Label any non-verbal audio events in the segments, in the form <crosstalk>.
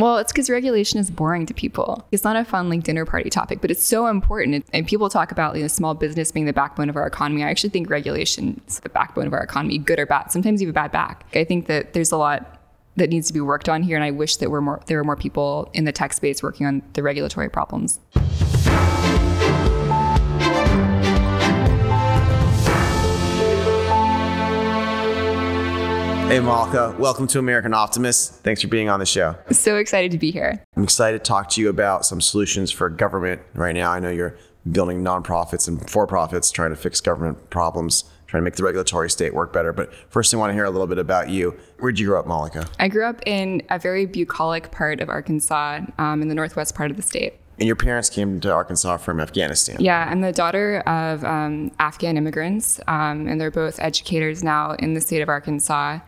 Well, it's because regulation is boring to people. It's not a fun like dinner party topic, but it's so important. And people talk about you know, small business being the backbone of our economy. I actually think regulation is the backbone of our economy, good or bad. Sometimes you have a bad back. I think that there's a lot that needs to be worked on here, and I wish that we're more there were more people in the tech space working on the regulatory problems. Hey, Maleka. Welcome to American Optimist. Thanks for being on the show. So excited to be here. I'm excited to talk to you about some solutions for government right now. I know you're building nonprofits and for profits trying to fix government problems, trying to make the regulatory state work better. But first, I want to hear a little bit about you. Where'd you grow up, Maleka? I grew up in a very bucolic part of Arkansas um, in the northwest part of the state. And your parents came to Arkansas from Afghanistan. Yeah, I'm the daughter of um, Afghan immigrants, um, and they're both educators now in the state of Arkansas.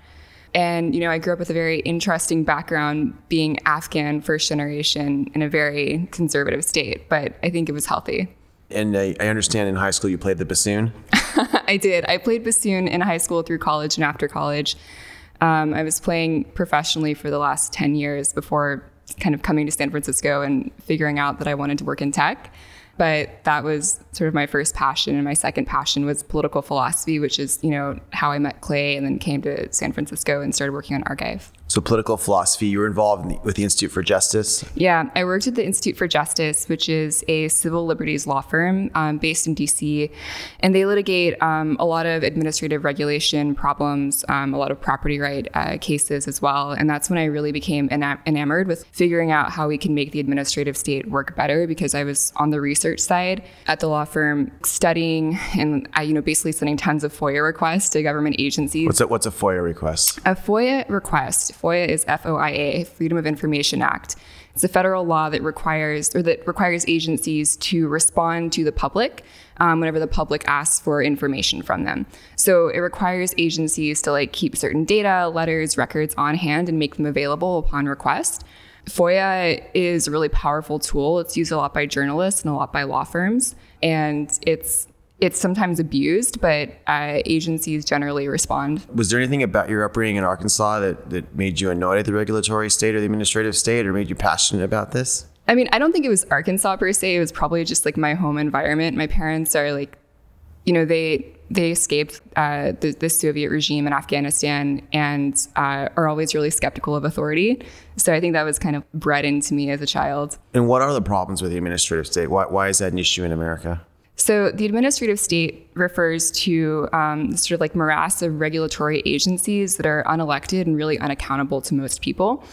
And, you know, I grew up with a very interesting background being Afghan first generation in a very conservative state, but I think it was healthy. And I, I understand in high school you played the bassoon. <laughs> I did. I played bassoon in high school through college and after college. Um, I was playing professionally for the last 10 years before kind of coming to San Francisco and figuring out that I wanted to work in tech. But that was sort of my first passion. And my second passion was political philosophy, which is, you know, how I met Clay and then came to San Francisco and started working on Argive. So, political philosophy, you were involved the, with the Institute for Justice? Yeah, I worked at the Institute for Justice, which is a civil liberties law firm um, based in DC. And they litigate um, a lot of administrative regulation problems, um, a lot of property right uh, cases as well. And that's when I really became enam- enamored with figuring out how we can make the administrative state work better because I was on the research side at the law firm studying and I, you know, basically sending tons of FOIA requests to government agencies. What's a, what's a FOIA request? A FOIA request FOIA is FOIA, Freedom of Information Act. It's a federal law that requires or that requires agencies to respond to the public um, whenever the public asks for information from them. So it requires agencies to like keep certain data, letters, records on hand and make them available upon request. FOIA is a really powerful tool. It's used a lot by journalists and a lot by law firms, and it's it's sometimes abused, but uh, agencies generally respond. Was there anything about your upbringing in Arkansas that, that made you annoyed at the regulatory state or the administrative state or made you passionate about this? I mean, I don't think it was Arkansas per se. It was probably just like my home environment. My parents are like, you know, they they escaped uh, the, the, Soviet regime in Afghanistan and uh, are always really skeptical of authority. So I think that was kind of bred into me as a child. And what are the problems with the administrative state? Why, why is that an issue in America? So the administrative state refers to um, sort of like morass of regulatory agencies that are unelected and really unaccountable to most people.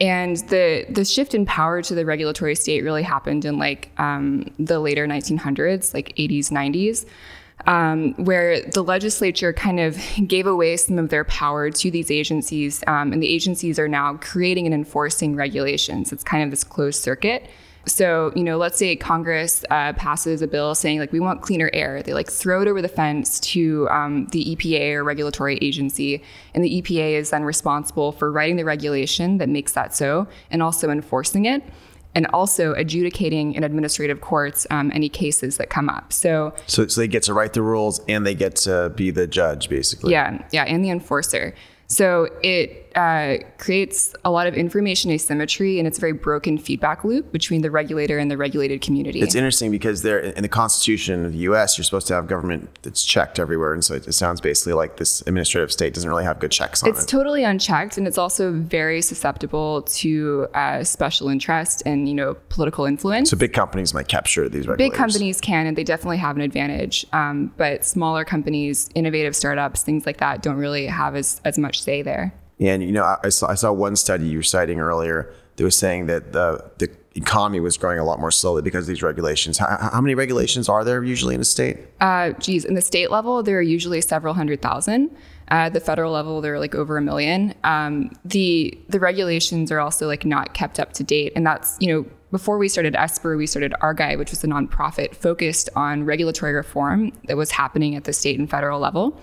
And the the shift in power to the regulatory state really happened in like um, the later 1900s, like 80s, 90s. Um, where the legislature kind of gave away some of their power to these agencies, um, and the agencies are now creating and enforcing regulations. It's kind of this closed circuit. So, you know, let's say Congress uh, passes a bill saying like we want cleaner air. They like throw it over the fence to um, the EPA or regulatory agency, and the EPA is then responsible for writing the regulation that makes that so, and also enforcing it. And also adjudicating in administrative courts um, any cases that come up. So, so, so they get to write the rules and they get to be the judge, basically. Yeah, yeah, and the enforcer. So it uh, creates a lot of information asymmetry and it's a very broken feedback loop between the regulator and the regulated community. It's interesting because there in the Constitution of the U.S., you're supposed to have government that's checked everywhere, and so it, sounds basically like this administrative state doesn't really have good checks on it's it. It's totally unchecked, and it's also very susceptible to uh, special interest and you know political influence. So big companies might capture these regulators. Big companies can, and they definitely have an advantage. Um, but smaller companies, innovative startups, things like that, don't really have as as much say there. And you know, I saw, I saw one study you were citing earlier that was saying that the the economy was growing a lot more slowly because of these regulations. How, how many regulations are there usually in a state? Uh, geez, in the state level, there are usually several hundred thousand. At the federal level, there are like over a million. Um, the the regulations are also like not kept up to date, and that's you know before we started Esper, we started Argive, which was a nonprofit focused on regulatory reform that was happening at the state and federal level.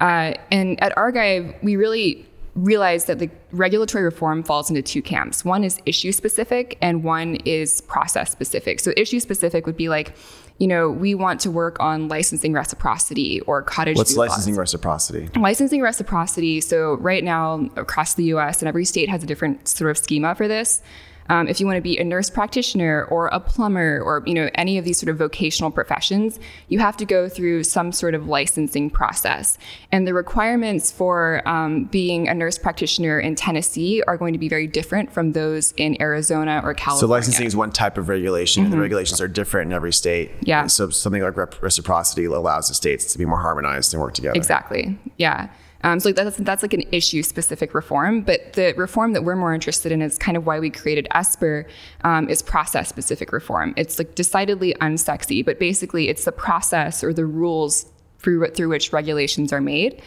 Uh, and at Argive, we really realized that the regulatory reform falls into two camps. One is issue specific and one is process specific. So issue specific would be like, you know, we want to work on licensing reciprocity or cottage. What's licensing laws. reciprocity? Licensing reciprocity. So right now across the U.S. and every state has a different sort of schema for this. Um, if you want to be a nurse practitioner or a plumber or you know any of these sort of vocational professions, you have to go through some sort of licensing process. And the requirements for um, being a nurse practitioner in Tennessee are going to be very different from those in Arizona or California. So licensing is one type of regulation, and the regulations are different in every state. Mm-hmm. Yeah. And so something like reciprocity allows the states to be more harmonized and work together. Exactly. Yeah. Um, so that's that's like an issue specific reform, but the reform that we're more interested in is kind of why we created Esper um, is process specific reform. It's like decidedly unsexy, but basically it's the process or the rules through through which regulations are made.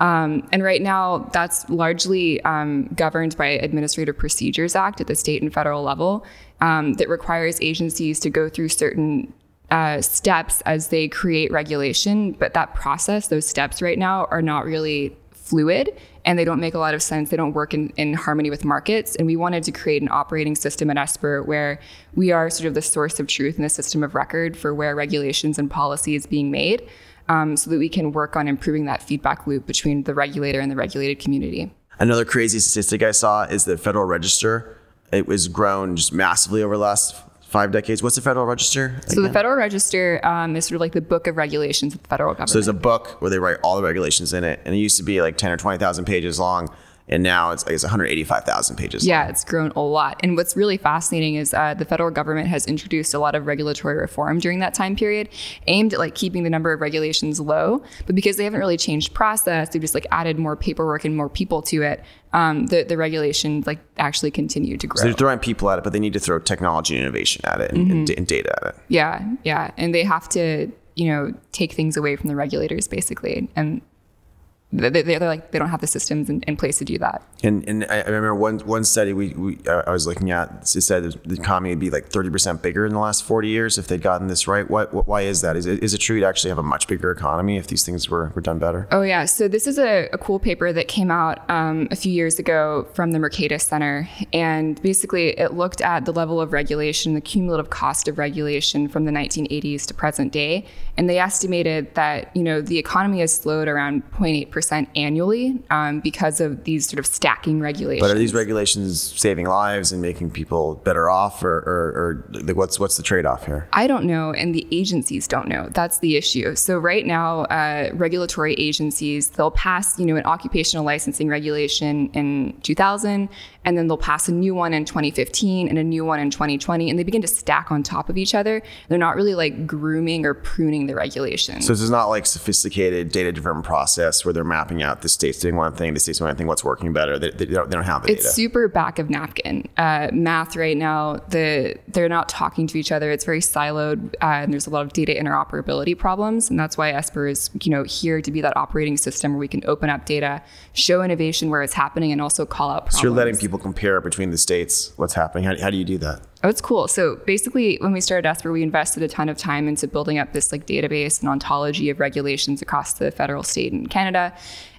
Um, and right now, that's largely um, governed by Administrative Procedures Act at the state and federal level um, that requires agencies to go through certain uh, steps as they create regulation. But that process, those steps right now, are not really fluid and they don't make a lot of sense. They don't work in, in harmony with markets. And we wanted to create an operating system at Esper where we are sort of the source of truth and the system of record for where regulations and policy is being made um, so that we can work on improving that feedback loop between the regulator and the regulated community. Another crazy statistic I saw is the Federal Register. It was grown just massively over the last five decades. What's the Federal Register? So the Federal Register um, is sort of like the book of regulations of the federal government. So there's a book where they write all the regulations in it, and it used to be like ten or twenty thousand pages long, and now it's like it's one hundred eighty-five thousand pages. Yeah, it's grown a lot. And what's really fascinating is uh, the federal government has introduced a lot of regulatory reform during that time period, aimed at like keeping the number of regulations low. But because they haven't really changed process, they've just like added more paperwork and more people to it. Um, the the regulation like actually continued to grow. So they're throwing people at it, but they need to throw technology and innovation at it and, Mm-hmm. and and data at it. Yeah, yeah, and they have to, you know, take things away from the regulators basically, and they- they- they're like they don't have the systems in, in place to do that. And and I remember one one study we, we I was looking at it said the economy would be like thirty percent bigger in the last forty years if they'd gotten this right. What, what why is that? Is it, is it true to actually have a much bigger economy if these things were, were done better? Oh yeah, so this is a, a cool paper that came out um, a few years ago from the Mercatus Center, and basically it looked at the level of regulation, the cumulative cost of regulation from the 1980s to present day, and they estimated that you know the economy has slowed around 0.8 percent annually um, because of these sort of stacking regulations. But are these regulations saving lives and making people better off, or, or, or like what's what's the trade off here? I don't know, and the agencies don't know. That's the issue. So right now, uh, regulatory agencies they'll pass, you know, an occupational licensing regulation in 2000, and then they'll pass a new one in 2015 and a new one in 2020, and they begin to stack on top of each other. They're not really like grooming or pruning the regulations. So this is not like sophisticated data driven process where they're mapping out the states doing one thing, the states doing one thing, what's working better. They, they, don't, they don't have the it's data. super back of napkin uh, math right now. The they're not talking to each other. It's very siloed, uh, and there's a lot of data interoperability problems. And that's why Esper is you know here to be that operating system where we can open up data, show innovation where it's happening, and also call out problems. So you're letting people compare between the states what's happening. How, how do you do that? Oh, it's cool. So basically, when we started Esper, we invested a ton of time into building up this like database and ontology of regulations across the federal, state, and Canada.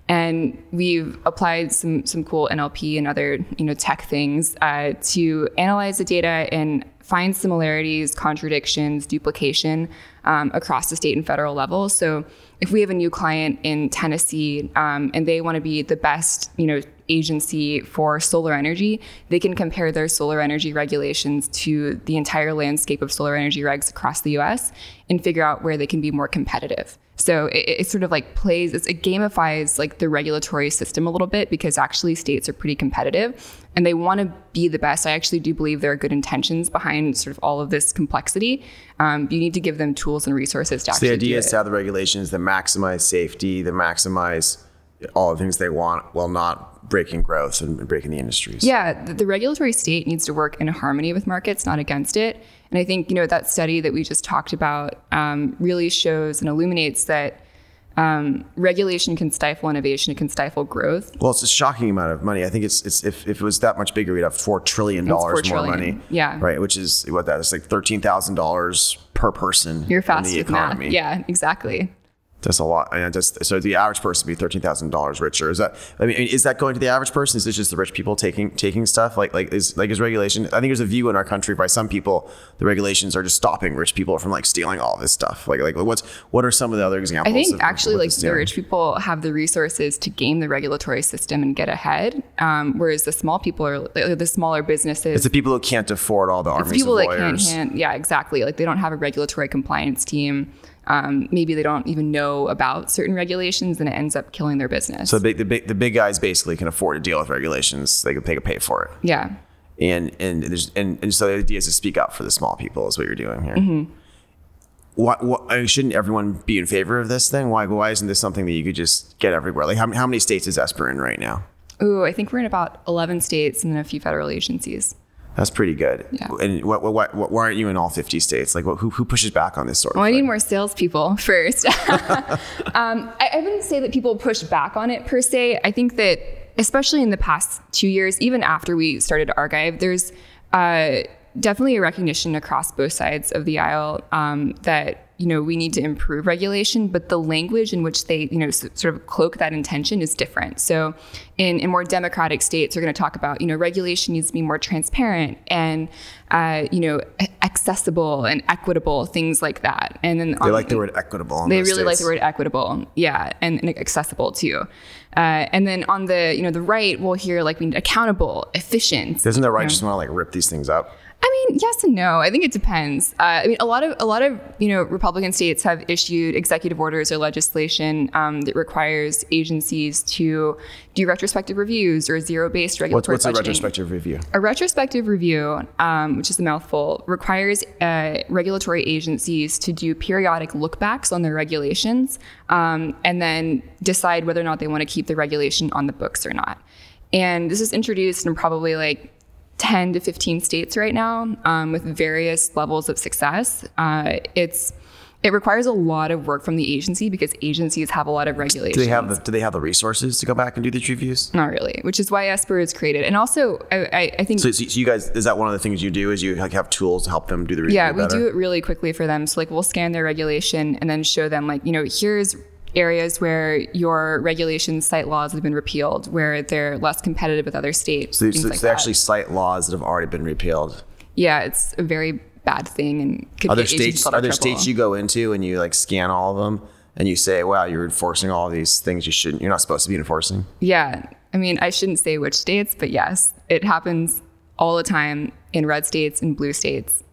And we've applied some some cool NLP and other you know tech things uh, to analyze the data and find similarities, contradictions, duplication um, across the state and federal level. So if we have a new client in Tennessee um, and they want to be the best, you know, agency for solar energy, they can compare their solar energy regulations to the entire landscape of solar energy regs across the US and figure out where they can be more competitive. So it, it sort of like plays, it gamifies like the regulatory system a little bit because actually states are pretty competitive and they want to be the best. I actually do believe there are good intentions behind sort of all of this complexity. Um, you need to give them tools and resources to So actually the idea do is it. to have the regulations that maximize safety, that maximize all the things they want while not breaking growth and breaking the industries. Yeah, the, the regulatory state needs to work in harmony with markets, not against it. And I think you know that study that we just talked about um, really shows and illuminates that um, regulation can stifle innovation, it can stifle growth. Well, it's a shocking amount of money. I think it's, it's if, if it was that much bigger, we'd have four trillion dollars $4 more trillion. money. Yeah. Right. Which is what that is like thirteen thousand dollars per person You're in fast the with economy. math. Yeah, exactly. That's a lot. Mean, just so the average person would be thirteen thousand dollars richer. Is that? I mean, is that going to the average person? Is this just the rich people taking taking stuff? Like like is like is regulation? I think there's a view in our country by some people the regulations are just stopping rich people from like stealing all this stuff. Like like what's what are some of the other examples? I think actually, like the rich people have the resources to game the regulatory system and get ahead, um, whereas the small people are like, the smaller businesses. It's the people who can't afford all the armies people of that can't yeah, exactly. Like they don't have a regulatory compliance team. Um, maybe they don't even know about certain regulations, and it ends up killing their business. so the big, the big the big guys basically can afford to deal with regulations. They can they can pay for it. yeah, and and there's and, and so the idea is to speak up for the small people is what you're doing here. Mm-hmm. Why, why I mean, shouldn't everyone be in favor of this thing? Why why isn't this something that you could just get everywhere? Like how, how many states is Esper in right now? ooh, I think we're in about eleven states and then a few federal agencies. That's pretty good. Yeah. And what, what, what, why aren't you in all 50 states? Like, what, who, who pushes back on this sort of Well, I need more salespeople <laughs> first. <laughs> um, I, I wouldn't say that people push back on it per se. I think that, especially in the past two years, even after we started Argive, there's uh, definitely a recognition across both sides of the aisle um, that you know we need to improve regulation, but the language in which they you know s- sort of cloak that intention is different. So, in, in more democratic states, they're going to talk about you know regulation needs to be more transparent and uh, you know accessible and equitable things like that. And then they like the word equitable. they really like the word equitable, yeah, and, and accessible too. Uh, and then on the you know the right, we'll hear like we need accountable, efficient. Doesn't the right just want to like rip these things up? I mean, yes and no. I think it depends. Uh, I mean, a lot of a lot of you know Republican states have issued executive orders or legislation um, that requires agencies to do retrospective reviews or zero-based What's, regulatory what's a budgeting. retrospective review? A retrospective review, um, which is a mouthful, requires uh, regulatory agencies to do periodic lookbacks on their regulations um, and then decide whether or not they want to keep the regulation on the books or not. And this is introduced in probably like 10 to 15 states right now um, with various levels of success. Uh, it's it requires a lot of work from the agency because agencies have a lot of regulations. Do they have the Do they have the resources to go back and do these reviews? Not really, which is why Esper is created. And also, I, I, I think So, so you guys, is that one of the things you do? Is you like have tools to help them do the review? Yeah, we better? do it really quickly for them. So like we'll scan their regulation and then show them like, you know, here's areas where your regulations cite laws that have been repealed, where they're less competitive with other states. So, so like they actually cite laws that have already been repealed. yeah, it's a very bad thing and could Are there get states? in a lot Are of there trouble. states you go into and you like scan all of them and you say, "Wow, you're enforcing all these things you shouldn't. You're not supposed to be enforcing." Yeah. I mean, I shouldn't say which states, but yes, it happens all the time in red states and blue states.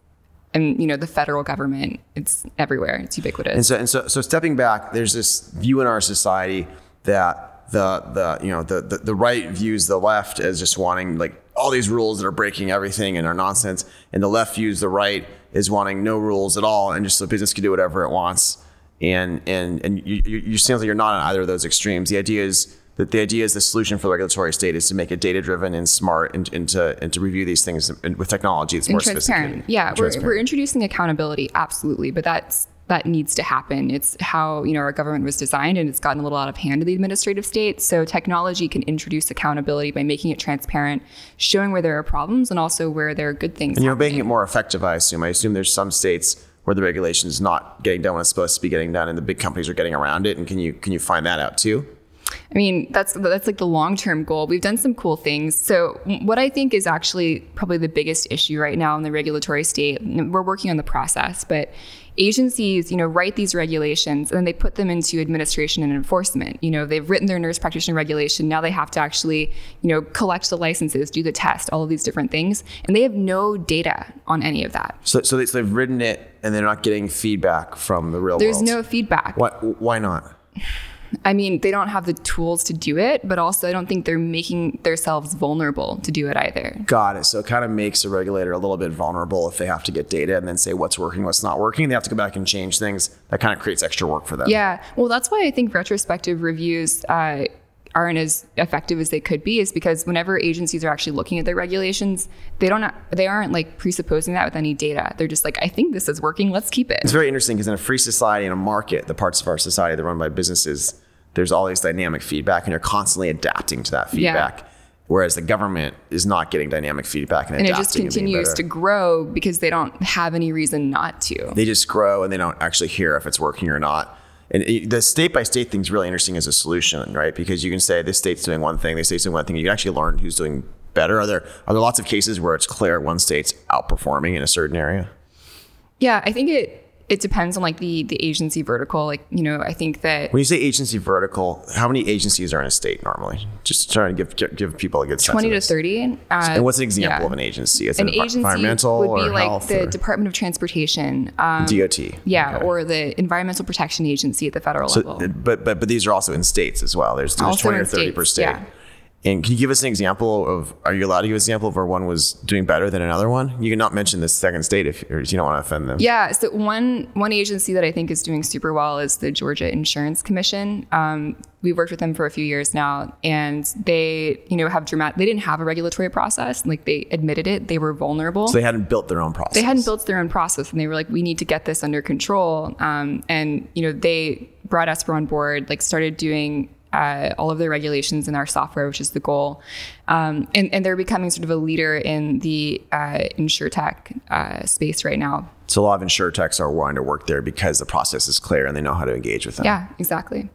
And, you know, the federal government, it's everywhere. It's ubiquitous. And so, and so, so stepping back, there's this view in our society that the the you know the, the the right views the left as just wanting like all these rules that are breaking everything and are nonsense, and the left views the right as wanting no rules at all and just the business can do whatever it wants. And and and you you, you seems like you're not on either of those extremes. The idea is that the idea is the solution for the regulatory state is to make it data driven and smart and, and to and to review these things with technology that's more transparent. sophisticated. Yeah, and we're, we're introducing accountability, absolutely, but that's that needs to happen. It's how you know our government was designed, and it's gotten a little out of hand in the administrative state. So technology can introduce accountability by making it transparent, showing where there are problems, and also where there are good things. And you're happening. making it more effective, I assume. I assume there's some states where the regulation is not getting done when it's supposed to be getting done, and the big companies are getting around it. And can you can you find that out too? I mean, that's that's like the long term goal. We've done some cool things. So what I think is actually probably the biggest issue right now in the regulatory state. We're working on the process, but agencies, you know, write these regulations and then they put them into administration and enforcement. You know, they've written their nurse practitioner regulation. Now they have to actually, you know, collect the licenses, do the test, all of these different things, and they have no data on any of that. So so they've written it, and they're not getting feedback from the real There's world. no feedback. Why why not? I mean, they don't have the tools to do it, but also I don't think they're making themselves vulnerable to do it either. Got it. So it kind of makes a regulator a little bit vulnerable if they have to get data and then say what's working, what's not working. They have to go back and change things. That kind of creates extra work for them. Yeah. Well, that's why I think retrospective reviews uh, aren't as effective as they could be, is because whenever agencies are actually looking at their regulations, they don't they aren't like presupposing that with any data. They're just like, I think this is working. Let's keep it. It's very interesting because in a free society and a market, the parts of our society that are run by businesses, there's all these dynamic feedback, and you're constantly adapting to that feedback. Yeah. Whereas the government is not getting dynamic feedback and, And it just continues to grow because they don't have any reason not to. they just grow and they don't actually hear if it's working or not. And it, the state by state thing is really interesting as a solution, right? Because you can say this state's doing one thing, this state's doing one thing. You can actually learn who's doing better. Are there are there lots of cases where it's clear one state's outperforming in a certain area? Yeah, I think it it depends on like the the agency vertical. Like you know, I think that when you say agency vertical, how many agencies are in a state normally? Just trying to give give, give people a good sense. Twenty to thirty. Uh, and what's an example yeah. of an agency? Is an agency environmental would be or like the or? Department of Transportation, um, DOT. Yeah, Okay. or the Environmental Protection Agency at the federal So, level. but but but these are also in states as well. There's, there's twenty or thirty per state. yeah. And can you give us an example of? Are you allowed to give an example of where one was doing better than another one? You can not mention the second state if, if you don't want to offend them. Yeah, so one one agency that I think is doing super well is the Georgia Insurance Commission. Um, we've worked with them for a few years now, and they, you know, have dramatic. They didn't have a regulatory process, like they admitted it. They were vulnerable. So they hadn't built their own process. they hadn't built their own process, and they were like, "We need to get this under control." Um, and you know, they brought Esper on board, like started doing. Uh, all of their regulations in our software, which is the goal, um, and, and they're becoming sort of a leader in the uh, insurtech uh, space right now. So a lot of insurtechs are wanting to work there because the process is clear and they know how to engage with them. Yeah, exactly.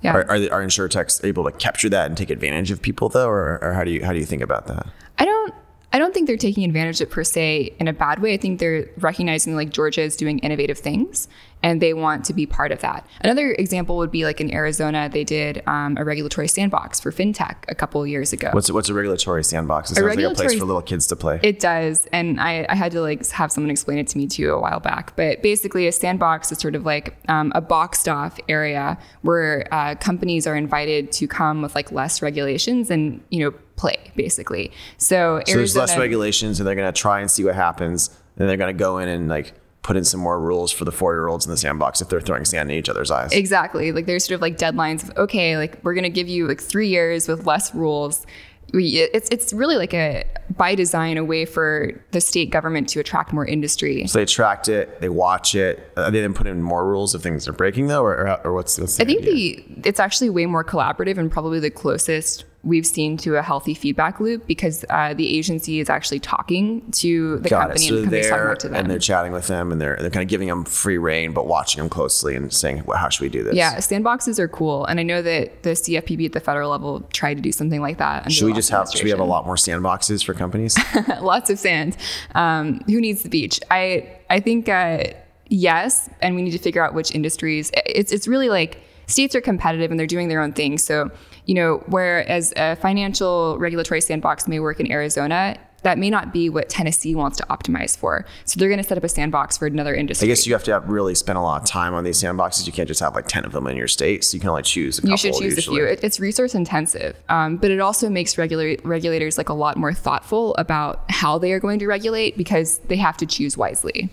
Yeah. Are, are, the, are insurtechs able to capture that and take advantage of people though, or, or how do you how do you think about that? I don't I don't think they're taking advantage of it per se in a bad way. I think they're recognizing like Georgia is doing innovative things and they want to be part of that. Another example would be like in Arizona, they did um, a regulatory sandbox for fintech a couple of years ago. What's what's a regulatory sandbox? It sounds like a place for little kids to play. It does, and I, I had to like have someone explain it to me too a while back. But basically, a sandbox is sort of like um, a boxed off area where uh, companies are invited to come with like less regulations and you know play basically. So, so there's less regulations, and they're going to try and see what happens. And they're going to go in and like put in some more rules for the four year olds in the sandbox if they're throwing sand in each other's eyes. Exactly. Like there's sort of like deadlines of okay, like we're gonna give you like three years with less rules. We, it's it's really like a by design a way for the state government to attract more industry. So they attract it, they watch it. Uh, they then put in more rules if things are breaking though, or, or, or what's, what's the I think idea? the it's actually way more collaborative and probably the closest we've seen to a healthy feedback loop because uh, the agency is actually talking to the Got company So and the company's talking back to them. and they're chatting with them, and they're they're kind of giving them free reign, but watching them closely and saying, well, "How should we do this?" yeah, sandboxes are cool, and I know that the CFPB at the federal level tried to do something like that. Should we just have should we have a lot more sandboxes for companies? <laughs> lots of sand. Um, who needs the beach? I I think uh, yes, and we need to figure out which industries. It's it's really like states are competitive and they're doing their own thing. So you know, whereas a financial regulatory sandbox may work in Arizona. That may not be what Tennessee wants to optimize for. So they're going to set up a sandbox for another industry. I guess you have to have really spend a lot of time on these sandboxes. You can't just have like ten of them in your state. So you can only choose a couple. you should choose usually. a few. It, it's resource intensive, um, but it also makes regula- regulators like a lot more thoughtful about how they are going to regulate because they have to choose wisely.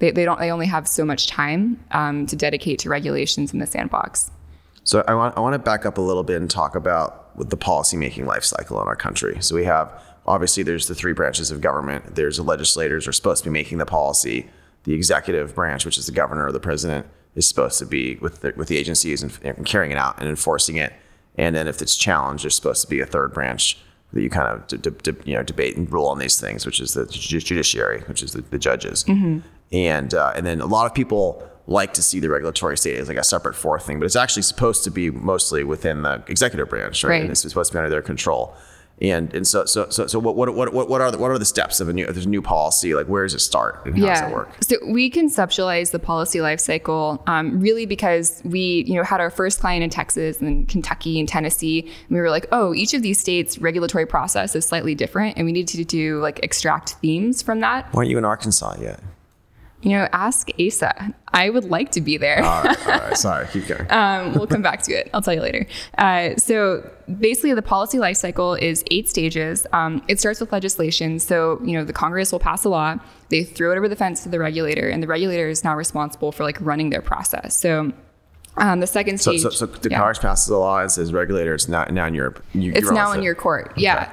They, they don't. They only have so much time um, to dedicate to regulations in the sandbox. So I want I want to back up a little bit and talk about the policymaking life cycle in our country. So we have obviously there's the three branches of government. There's the legislators are supposed to be making the policy. The executive branch, which is the governor or the president, is supposed to be with the, with the agencies and, and carrying it out and enforcing it. And then if it's challenged, there's supposed to be a third branch that you kind of d- d- d- you know debate and rule on these things, which is the ju- judiciary, which is the, the judges. And uh, and then a lot of people like to see the regulatory state as like a separate fourth thing, but it's actually supposed to be mostly within the executive branch, right? Right. And it's supposed to be under their control. And and so so so so what what what what are the, what are the steps of a new there's a new policy? Like where does it start and how does it work? So we conceptualize the policy life cycle um, really because we, you know, had our first client in Texas and then Kentucky and Tennessee. And we were like, oh, each of these states' regulatory process is slightly different, and we need to do like extract themes from that. Why aren't you in Arkansas yet? You know, ask Asa. I would like to be there. All right, all right <laughs> sorry, keep going. Um, we'll come back to it. I'll tell you later. Uh, so basically, the policy life cycle is eight stages. Um, it starts with legislation. So you know, the Congress will pass a law. They throw it over the fence to the regulator, and the regulator is now responsible for like running their process. So. Um, the second stage, so, so the yeah. Congress passes a law and says regulator, it's now, now in your, you, it's now in your court. Yeah.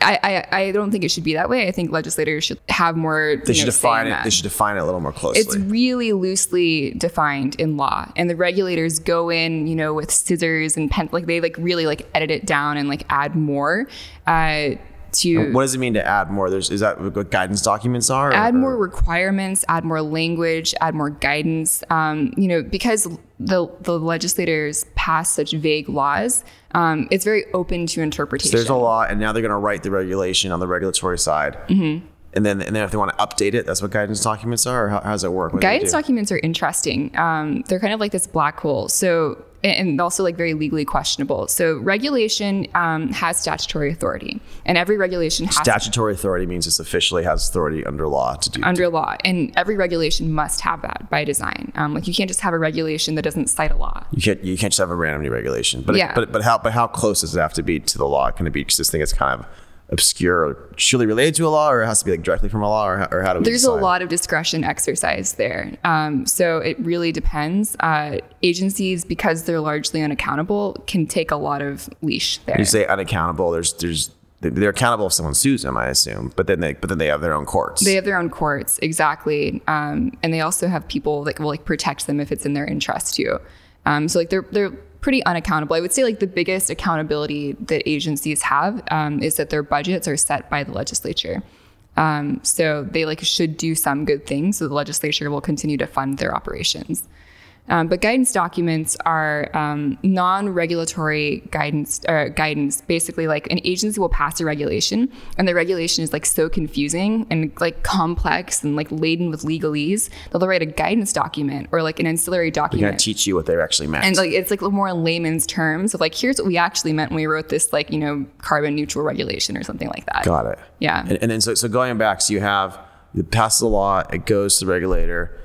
I, I, I don't think it should be that way. I think legislators should have more. They should define it. They should define it a little more closely. it's really loosely defined in law and the regulators go in you know with scissors and pen like they like really like edit it down and like add more uh, to What does it mean to add more? There's is that what guidance documents are? or- add more or- requirements, add more language, add more guidance. Um, you know, because the the legislators pass such vague laws, um, it's very open to interpretation. There's a law, and now they're going to write the regulation on the regulatory side. Mm-hmm. And then, and then if they want to update it, that's what guidance documents are, or how, how does it work? What do Guidance do? documents are interesting. Um, they're kind of like this black hole. So and also like very legally questionable. So regulation um, has statutory authority, and every regulation has Statutory authority means it officially has authority under law to do. under law, and every regulation must have that by design. Um, like you can't just have a regulation that doesn't cite a law. you can't you can't just have a random new regulation. But Yeah. but but how but how close does it have to be to the law? Can it be just this thing is kind of obscure, or surely related to a law, or it has to be like directly from a law, or how, or how do we? There's a lot of discretion exercise there. Um, so it really depends. Uh, agencies, because they're largely unaccountable, can take a lot of leash there. You say unaccountable. There's there's they're accountable if someone sues them, I assume. But then they but then they have their own courts. They have their own courts, exactly, um, and they also have people that will like protect them if it's in their interest too. Um, so like they're they're pretty unaccountable. I would say like the biggest accountability that agencies have um, is that their budgets are set by the legislature. Um, so they like should do some good things, so the legislature will continue to fund their operations. Um, but guidance documents are um, non-regulatory guidance. Uh, guidance, basically, like an agency will pass a regulation, and the regulation is like so confusing and like complex and like laden with legalese that they'll write a guidance document or like an ancillary document. They're gonna teach you what they actually meant. and like it's like more in layman's terms of like here's what we actually meant when we wrote this like you know carbon neutral regulation or something like that. Got it. Yeah. And, and then so so going back, so you have it passes the law, it goes to the regulator,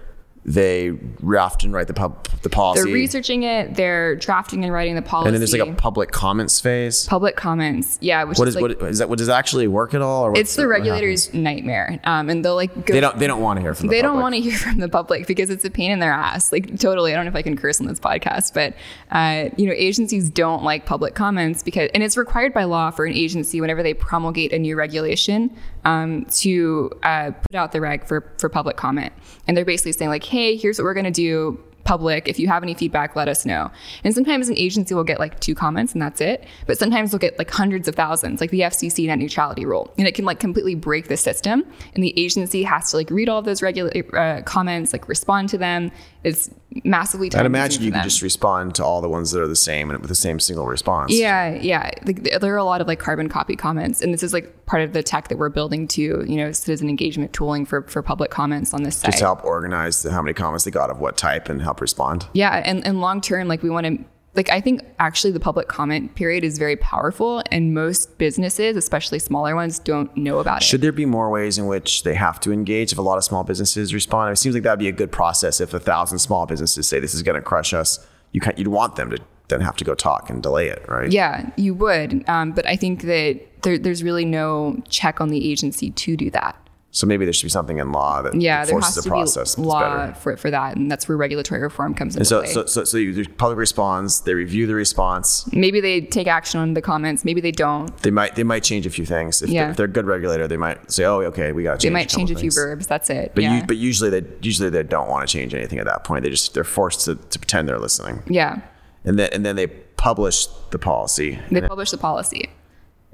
they draft and write the pub the policy. They're researching it. They're drafting and writing the policy. and then there's like a public comments phase. public comments. Yeah, which What is is like what is that? What does it actually work at all? Or it's the regulator's nightmare. Um, and they'll like go. They don't. They don't want to hear from. The they don't public. want to hear from the public because it's a pain in their ass. Like totally. I don't know if I can curse on this podcast, but uh, you know, agencies don't like public comments because, and it's required by law for an agency whenever they promulgate a new regulation um, to uh, put out the reg for for public comment. And they're basically saying like, hey, here's what we're gonna do. Public, if you have any feedback, let us know. And sometimes an agency will get like two comments and that's it. But sometimes they'll get like hundreds of thousands, like the FCC net neutrality rule, and it can like completely break the system. And the agency has to like read all of those regular uh, comments, like respond to them. It's massively. I'd imagine you could just respond to all the ones that are the same and with the same single response. Yeah, yeah. Like, there are a lot of like carbon copy comments, and this is like part of the tech that we're building to, you know, citizen engagement tooling for for public comments on this site. Just to help organize the, how many comments they got of what type and help respond. Yeah, and, and long term, like we want to, like I think actually the public comment period is very powerful, and most businesses, especially smaller ones, don't know about it. Should there be more ways in which they have to engage if a lot of small businesses respond? It seems like that'd be a good process if a thousand small businesses say this is going to crush us. You can you'd want them to then have to go talk and delay it, right? Yeah, you would, um, but I think that there, there's really no check on the agency to do that. So maybe there should be something in law that Yeah, forces a process law for, for that, and that's where regulatory reform comes into so, play. so, so, so you, the public responds. They review the response. maybe they take action on the comments, maybe they don't. They might they might change a few things. If, Yeah. they're, if they're a good regulator, they might say, "Oh, okay, we got to They change." might change a few things. verbs. That's it. But yeah. you, but usually they usually they don't want to change anything at that point. They just they're forced to, to pretend they're listening, yeah. and then and then they publish the policy, They publish the policy.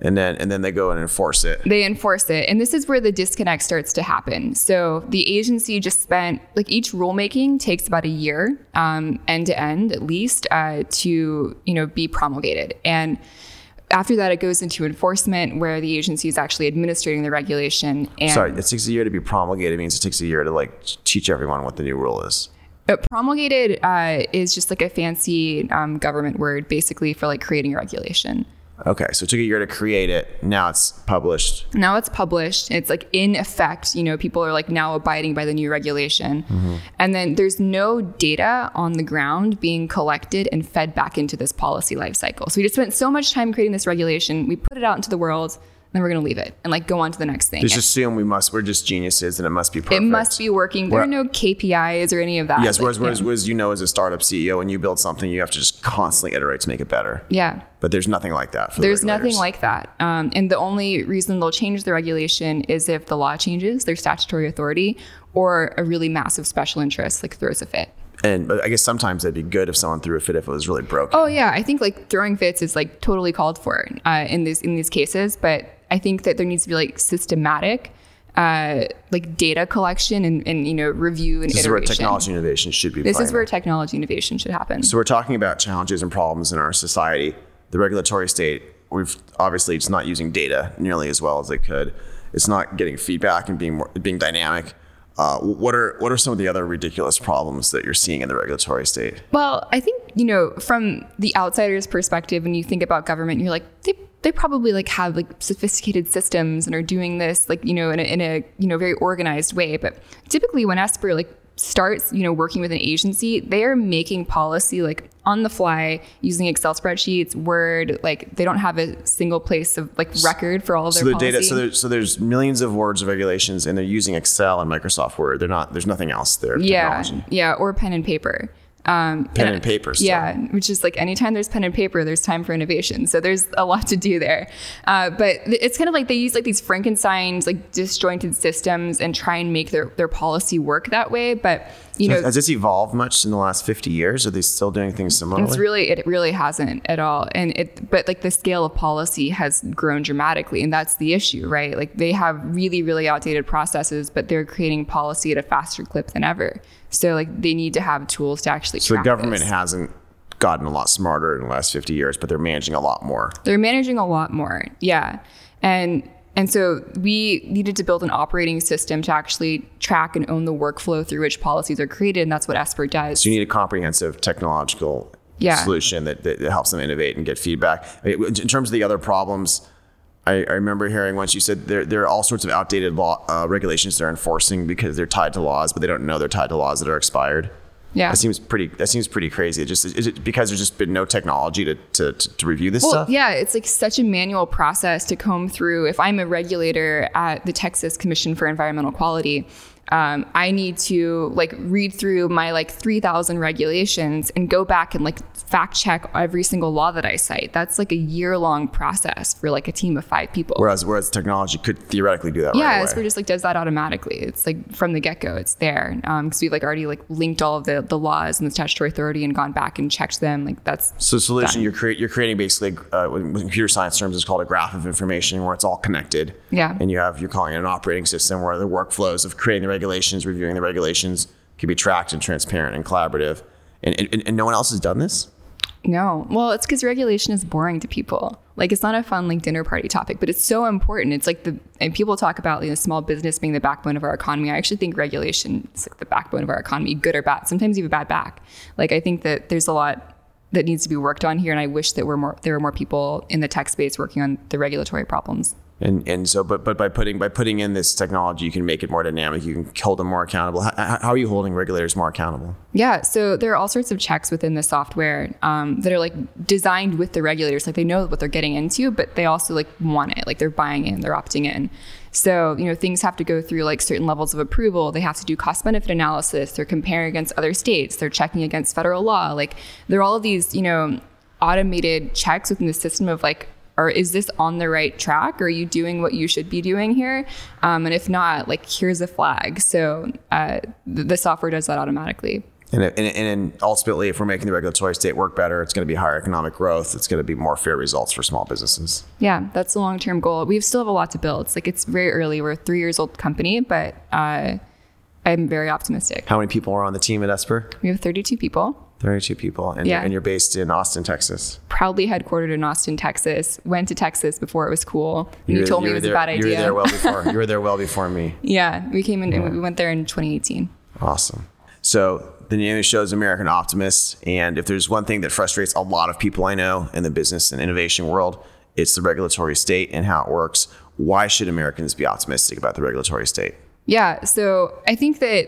And then and then they go and enforce it. They enforce it. And this is where the disconnect starts to happen. So the agency just spent, like each rulemaking takes about a year, um, end to end at least, uh, to, you know, be promulgated. And after that, it goes into enforcement where the agency is actually administrating the regulation. And Sorry, it takes a year to be promulgated. Means it takes a year to like teach everyone what the new rule is. Uh, promulgated uh, is just like a fancy um, government word basically for like creating a regulation. Okay, so it took a year to create it. Now it's published. now it's published. It's like in effect you know people are like now abiding by the new regulation. Mm-hmm. And then there's no data on the ground being collected and fed back into this policy life cycle. So we just spent so much time creating this regulation. We put it out into the world then we're going to leave it and like go on to the next thing Just assume we must. We're just geniuses, and it must be perfect. it must be working there are no kpis or any of that Yes, Like, whereas, whereas, yeah. whereas you know, as a startup CEO, when you build something, you have to just constantly iterate to make it better. yeah But there's nothing like that for There's the nothing like that. Um, and the only reason they'll change the regulation is if the law changes their statutory authority or a really massive special interest like throws a fit. And but I guess sometimes it'd be good if someone threw a fit if it was really broken. Oh yeah, I think like throwing fits is like totally called for uh, in these in these cases, but I think that there needs to be like systematic uh, like data collection and, and you know review and This is where technology innovation should be. This is where technology innovation should happen. So we're talking about challenges and problems in our society. The regulatory state, we've obviously it's not using data nearly as well as it could. It's not getting feedback and being more, being dynamic. Uh, what are what are some of the other ridiculous problems that you're seeing in the regulatory state? Well, I think, you know, from the outsider's perspective, when you think about government, you're like, they, they probably like have like sophisticated systems and are doing this like, you know, in a, in a, you know, very organized way. But typically when Esper like starts, you know, working with an agency, they are making policy like on the fly using Excel spreadsheets, Word, like they don't have a single place of like record for all of their So the policy. data, so there's so there's millions of words of regulations, and they're using Excel and Microsoft Word. They're not. There's nothing else there. yeah, technology. yeah, or pen and paper. Um, Pen and paper still. Yeah, which is like anytime there's pen and paper, there's time for innovation. So there's a lot to do there. Uh, but th- it's kind of like they use like these Frankenstein's like disjointed systems and try and make their, their policy work that way. But you know, Has this evolved much in the last 50 years? Are they still doing things similarly? it's really it really hasn't at all. And it but like the scale of policy has grown dramatically, and that's the issue, right? Like they have really really outdated processes, but they're creating policy at a faster clip than ever. So like they need to have tools to actually. so the government this. hasn't gotten a lot smarter in the last 50 years, but they're managing a lot more. They're managing a lot more. Yeah. And and so we needed to build an operating system to actually track and own the workflow through which policies are created, and that's what Esper does. So you need a comprehensive technological Yeah. solution that, that, helps them innovate and get feedback. I mean, in terms of the other problems, I, I remember hearing once you said there, there are all sorts of outdated law uh, regulations they're enforcing because they're tied to laws, but they don't know they're tied to laws that are expired. Yeah. That seems pretty. That seems pretty crazy. It just is it because there's just been no technology to to, to, review this Well, stuff. yeah, it's like such a manual process to comb through. If I'm a regulator at the Texas Commission for Environmental Quality, um, I need to like read through my like 3,000 regulations and go back and like fact check every single law that I cite. That's like a year long process for like a team of five people. Whereas whereas technology could theoretically do that yeah, right. Esper just like does that automatically. It's like from the get go, it's there because we've like already like linked all of the the laws and the statutory authority and gone back and checked them. Like that's So solution done. you're create you're creating basically uh, with computer science terms is called a graph of information where it's all connected. Yeah. And you have you're calling it an operating system where the workflows of creating the regulations, reviewing the regulations can be tracked and transparent and collaborative. And and, and no one else has done this. No. Well, it's because regulation is boring to people. Like it's not a fun like dinner party topic, but it's so important. It's like the and people talk about you know, small business being the backbone of our economy. I actually think regulation is like the backbone of our economy, good or bad. Sometimes even bad back. Like I think that there's a lot that needs to be worked on here, and I wish that we're more there were more people in the tech space working on the regulatory problems. And and so but but by putting by putting in this technology, you can make it more dynamic. You can hold them more accountable. How, how are you holding regulators more accountable? Yeah, so there are all sorts of checks within the software um, that are like designed with the regulators. Like they know what they're getting into, but they also like want it. Like they're buying in, they're opting in. So you know things have to go through like certain levels of approval. They have to do cost benefit analysis. They're comparing against other states. They're checking against federal law. Like there are all of these you know automated checks within the system of like or is this on the right track? Are you doing what you should be doing here? Um, and if not, like here's a flag. So uh, the, the software does that automatically. And, and, and ultimately, if we're making the regulatory state work better, it's going to be higher economic growth. It's going to be more fair results for small businesses. Yeah, that's the long term goal. We still have a lot to build. It's like it's very early. We're a three years old company, but uh, I'm very optimistic. How many people are on the team at Esper? We have 32 people, 32 people. And, Yeah. and you're based in Austin, Texas. proudly headquartered in Austin, Texas. Went to Texas before it was cool. You, were- told me it was there, a bad idea. You were there well <laughs> before. you were there well before me. yeah, we came in and we went there in 2018. Awesome. So the name of the show is American Optimist, and if there's one thing that frustrates a lot of people I know in the business and innovation world, it's the regulatory state and how it works. Why should Americans be optimistic about the regulatory state? Yeah, so I think that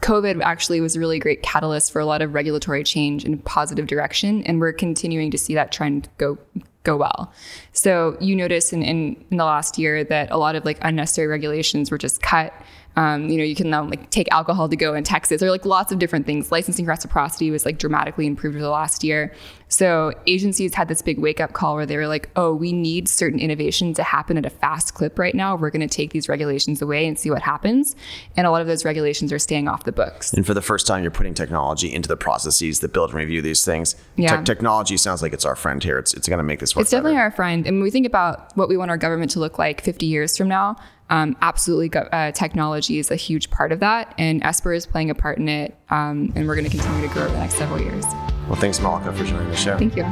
COVID actually was a really great catalyst for a lot of regulatory change in a positive direction, and we're continuing to see that trend go go well. So you notice in, in, in the last year that a lot of like unnecessary regulations were just cut. Um, you know, you can now like take alcohol to go in Texas, or like lots of different things. Licensing reciprocity was like dramatically improved over the last year. So agencies had this big wake up call where they were like, oh, we need certain innovation to happen at a fast clip right now. We're going to take these regulations away and see what happens. And a lot of those regulations are staying off the books. And for the first time, you're putting technology into the processes that build and review these things. Yeah. Te- technology sounds like it's our friend here. It's, it's going to make this work. It's definitely better. our friend. And when we think about what we want our government to look like 50 years from now, um, absolutely, go- uh, technology is a huge part of that, and Esper is playing a part in it, um, and we're going to continue to grow over the next several years. Well, thanks, Maleka, for joining the show. Thank you.